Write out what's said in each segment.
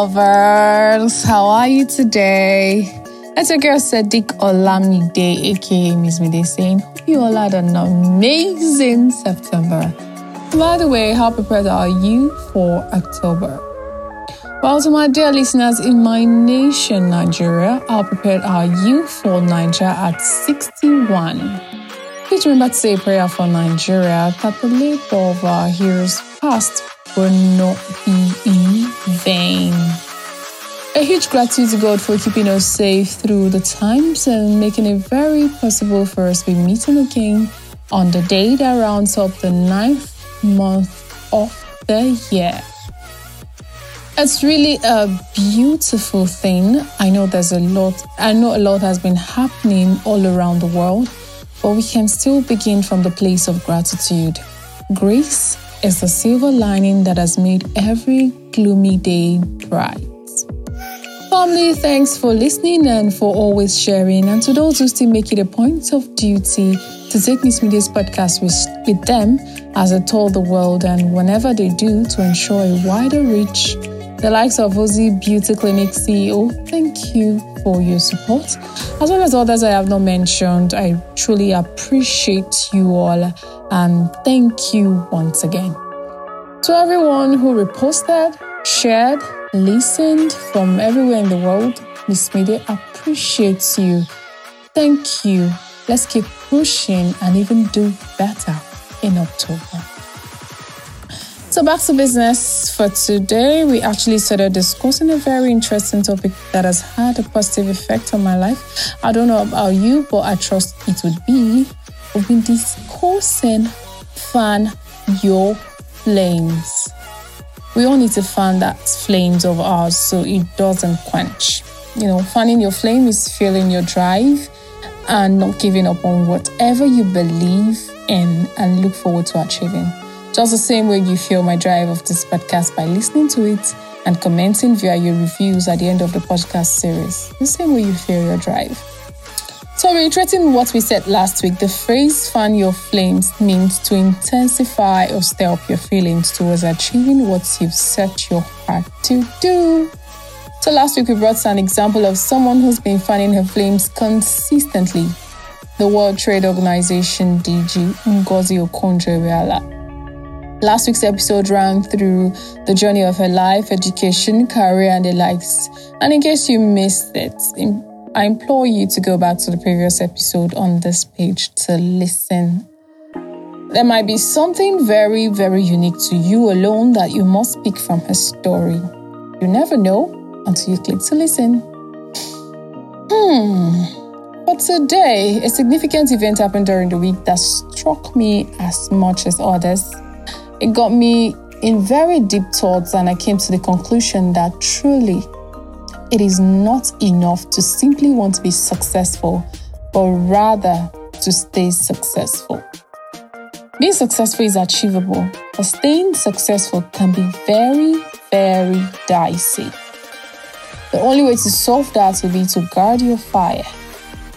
lovers. How are you today? It's your girl Sadiq Olamide, aka Miss Mide, saying, you all had an amazing September. By the way, how prepared are you for October? Well, to my dear listeners in my nation, Nigeria, how prepared are you for Nigeria at 61? Please remember to say a prayer for Nigeria that the labor of our heroes past will not be in vain. A huge gratitude to God for keeping us safe through the times and making it very possible for us to be meeting again on the day that rounds up the ninth month of the year. It's really a beautiful thing. I know there's a lot, I know a lot has been happening all around the world, but we can still begin from the place of gratitude. Grace is the silver lining that has made every gloomy day bright. Family, thanks for listening and for always sharing. And to those who still make it a point of duty to take Miss Mide's podcast with, with them as I told the world, and whenever they do, to ensure a wider reach. The likes of Ozzy Beauty Clinic CEO, thank you for your support. As well as others I have not mentioned, I truly appreciate you all and thank you once again. To everyone who reposted, shared, listened from everywhere in the world, Miss Mide appreciates you. Thank you. Let's keep pushing and even do better in October. So back to business for today. We actually started discussing a very interesting topic that has had a positive effect on my life. I don't know about you, but I trust it would be. We've been discussing fan your flames. We all need to fan that flames of ours so it doesn't quench. You know, fanning your flame is feeling your drive and not giving up on whatever you believe in and look forward to achieving. Just the same way you feel my drive of this podcast by listening to it and commenting via your reviews at the end of the podcast series. The same way you feel your drive. So, reiterating what we said last week, the phrase fan your flames means to intensify or stir up your feelings towards achieving what you've set your heart to do. So, last week we brought an example of someone who's been fanning her flames consistently the World Trade Organization DG Ngozi Okonjo-Iweala. Last week's episode ran through the journey of her life, education, career, and the likes. And in case you missed it, I implore you to go back to the previous episode on this page to listen. There might be something very, very unique to you alone that you must pick from her story. You never know until you click to listen. Hmm. But today, a significant event happened during the week that struck me as much as others. It got me in very deep thoughts, and I came to the conclusion that truly it is not enough to simply want to be successful, but rather to stay successful. Being successful is achievable, but staying successful can be very, very dicey. The only way to solve that will be to guard your fire,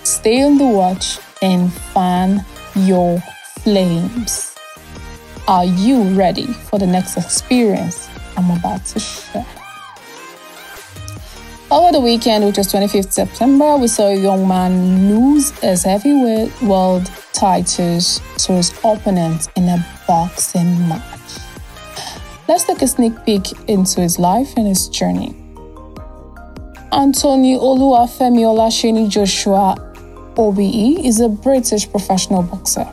stay on the watch, and fan your flames. Are you ready for the next experience I'm about to share? Over the weekend, which was 25th September, we saw a young man lose his heavyweight world titles to his opponent in a boxing match. Let's take a sneak peek into his life and his journey. Anthony Oluwafemi Olaseni Joshua OBE is a British professional boxer.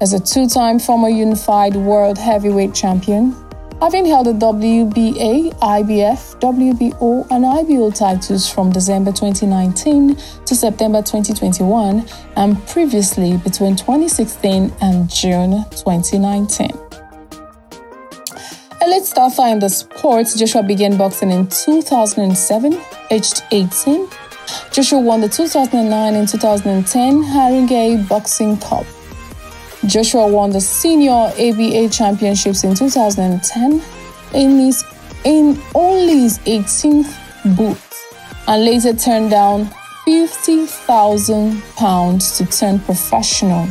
As a two time former unified world heavyweight champion, having held the WBA, IBF, WBO, and IBO titles from December 2019 to September 2021, and previously between 2016 and June 2019. A late starter in the sport, Joshua began boxing in 2007, aged 18. Joshua won the 2009 and 2010 Haringey Boxing Cup. Joshua won the Senior ABA Championships in 2010 in, his, in only his 18th bout and later turned down 50,000 pounds to turn professional.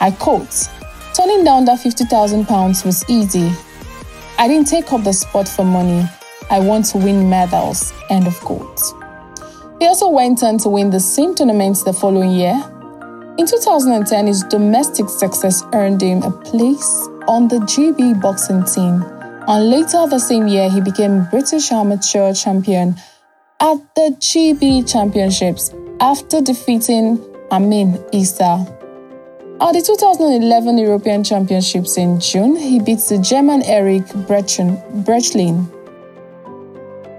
I quote, turning down that 50,000 pounds was easy. I didn't take up the sport for money. I want to win medals. End of quote. He also went on to win the same tournament the following year. In 2010, his domestic success earned him a place on the GB boxing team, and later the same year, he became British amateur champion at the GB Championships after defeating Amin Issa. At the 2011 European Championships in June, he beat the German Eric Brechlin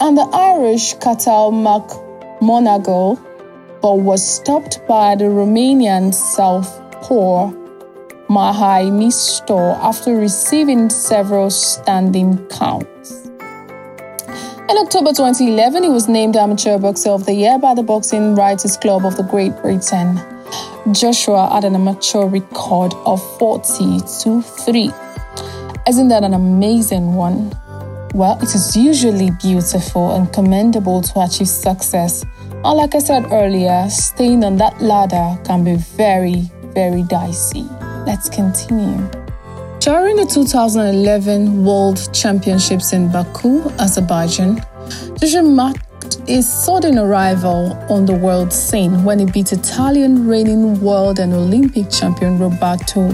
and the Irish Cathal Mac Monagle, but was stopped by the Romanian Southpaw Mihai Nistor after receiving several standing counts. In October 2011, he was named Amateur Boxer of the Year by the Boxing Writers Club of the Great Britain. Joshua had an amateur record of 40 to 3. Isn't that an amazing one? Well, it is usually beautiful and commendable to achieve success. And like I said earlier, staying on that ladder can be very, very dicey. Let's continue. During the 2011 World Championships in Baku, Azerbaijan, Joshua marked a sudden arrival on the world scene when he beat Italian reigning world and Olympic champion Roberto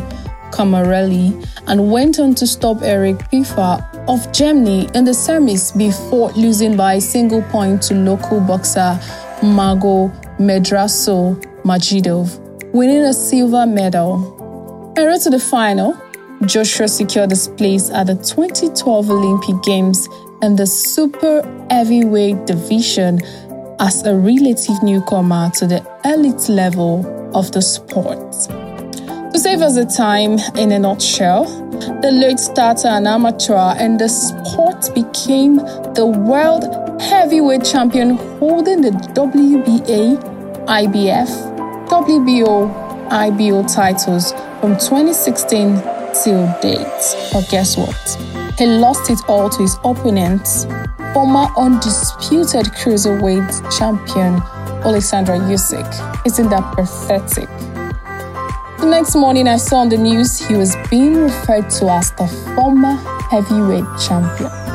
Cammarelle and went on to stop Eric Pfeifer of Germany in the semis before losing by a single point to local boxer Mago Medraso Majidov, winning a silver medal. En to the final, Joshua secured his place at the 2012 Olympic Games in the super heavyweight division as a relative newcomer to the elite level of the sport. To save us the time, in a nutshell, the late starter and amateur in the sport became the world heavyweight champion holding the WBA, IBF, WBO, IBO titles from 2016 till date. But guess what? He lost it all to his opponent, former undisputed cruiserweight champion Alexander Usyk. Isn't that pathetic? The next morning, I saw on the news he was being referred to as the former heavyweight champion.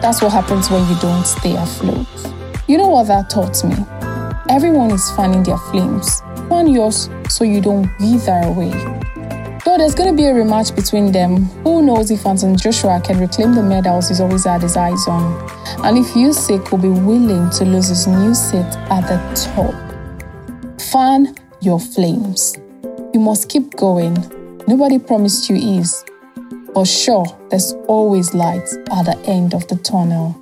That's what happens when you don't stay afloat. You know what that taught me? Everyone is fanning their flames. Fan yours so you don't wither away. Though there's going to be a rematch between them, who knows if Anthony Joshua can reclaim the medals he's always had his eyes on, and if Usyk will be willing to lose his new seat at the top. Fan your flames. You must keep going. Nobody promised you ease. But sure, there's always light at the end of the tunnel.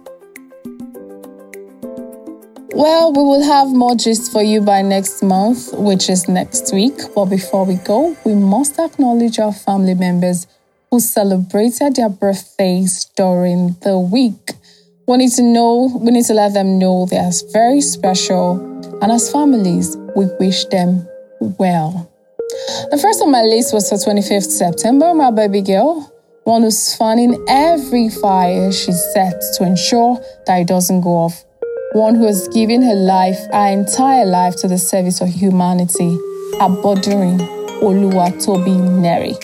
Well, we will have more gist for you by next month, which is next week. But before we go, we must acknowledge our family members who celebrated their birthdays during the week. We need to know, we need to let them know they are very special, and as families, we wish them well. The first on my list was for 25th September, my baby girl, one who's fanning every fire she sets to ensure that it doesn't go off. One who has given her life, her entire life, to the service of humanity, Abodunrin Oluwatobi Neri.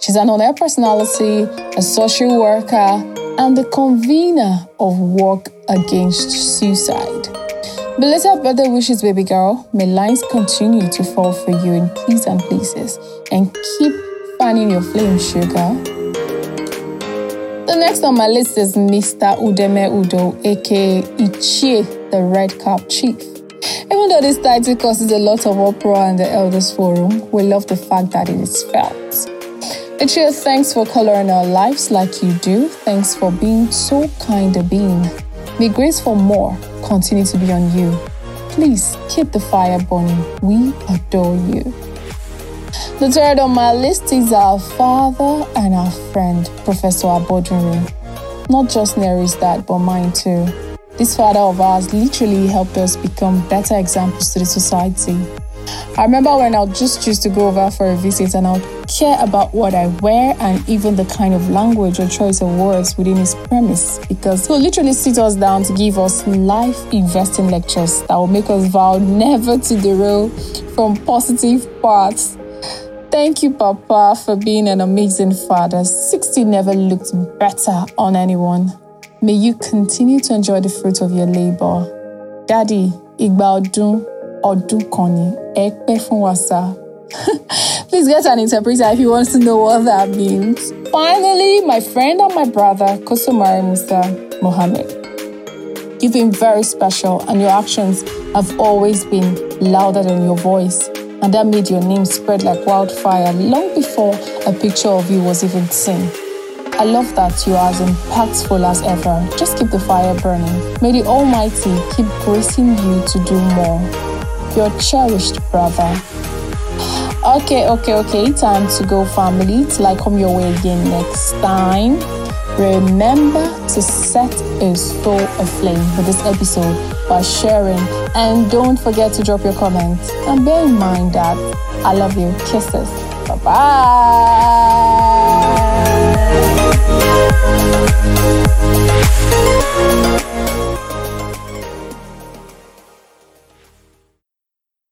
She's an on-air personality, a social worker, and the convener of Work Against Suicide. Belated birthday wishes, baby girl. May lines continue to fall for you in pleasant places and keep fanning your flame, sugar. The next on my list is Mr. Udeme Udo, aka Ichie, the Red Cap Chief. Even though this title causes a lot of uproar in the Elders Forum, we love the fact that it is felt. Ichie, thanks for coloring our lives like you do. Thanks for being so kind a being. May grace for more continue to be on you. Please keep the fire burning. We adore you. The third on my list is our father and our friend, Professor Abodunrin. Not just Neri's dad, but mine too. This father of ours literally helped us become better examples to the society. I remember when I just used to go over for a visit and I would care about what I wear and even the kind of language or choice of words within his premise because he would literally sit us down to give us life investing lectures that will make us vow never to derail from positive paths. Thank you, Papa, for being an amazing father. 60 never looked better on anyone. May you continue to enjoy the fruit of your labor. Daddy, Igba Odun, Odun Koni, Ekpe. Please get an interpreter if you want to know what that means. Finally, my friend and my brother, Kosomari Musa Mohammed. You've been very special, and your actions have always been louder than your voice. And that made your name spread like wildfire long before a picture of you was even seen. I love that you are as impactful as ever. Just keep the fire burning. May the Almighty keep gracing you to do more. Your cherished brother. Okay, okay, okay. Time to go, family. Till I come your way again next time. Remember to set a soul aflame for this episode by sharing and don't forget to drop your comments. And bear in mind that I love you. Kisses. Bye bye.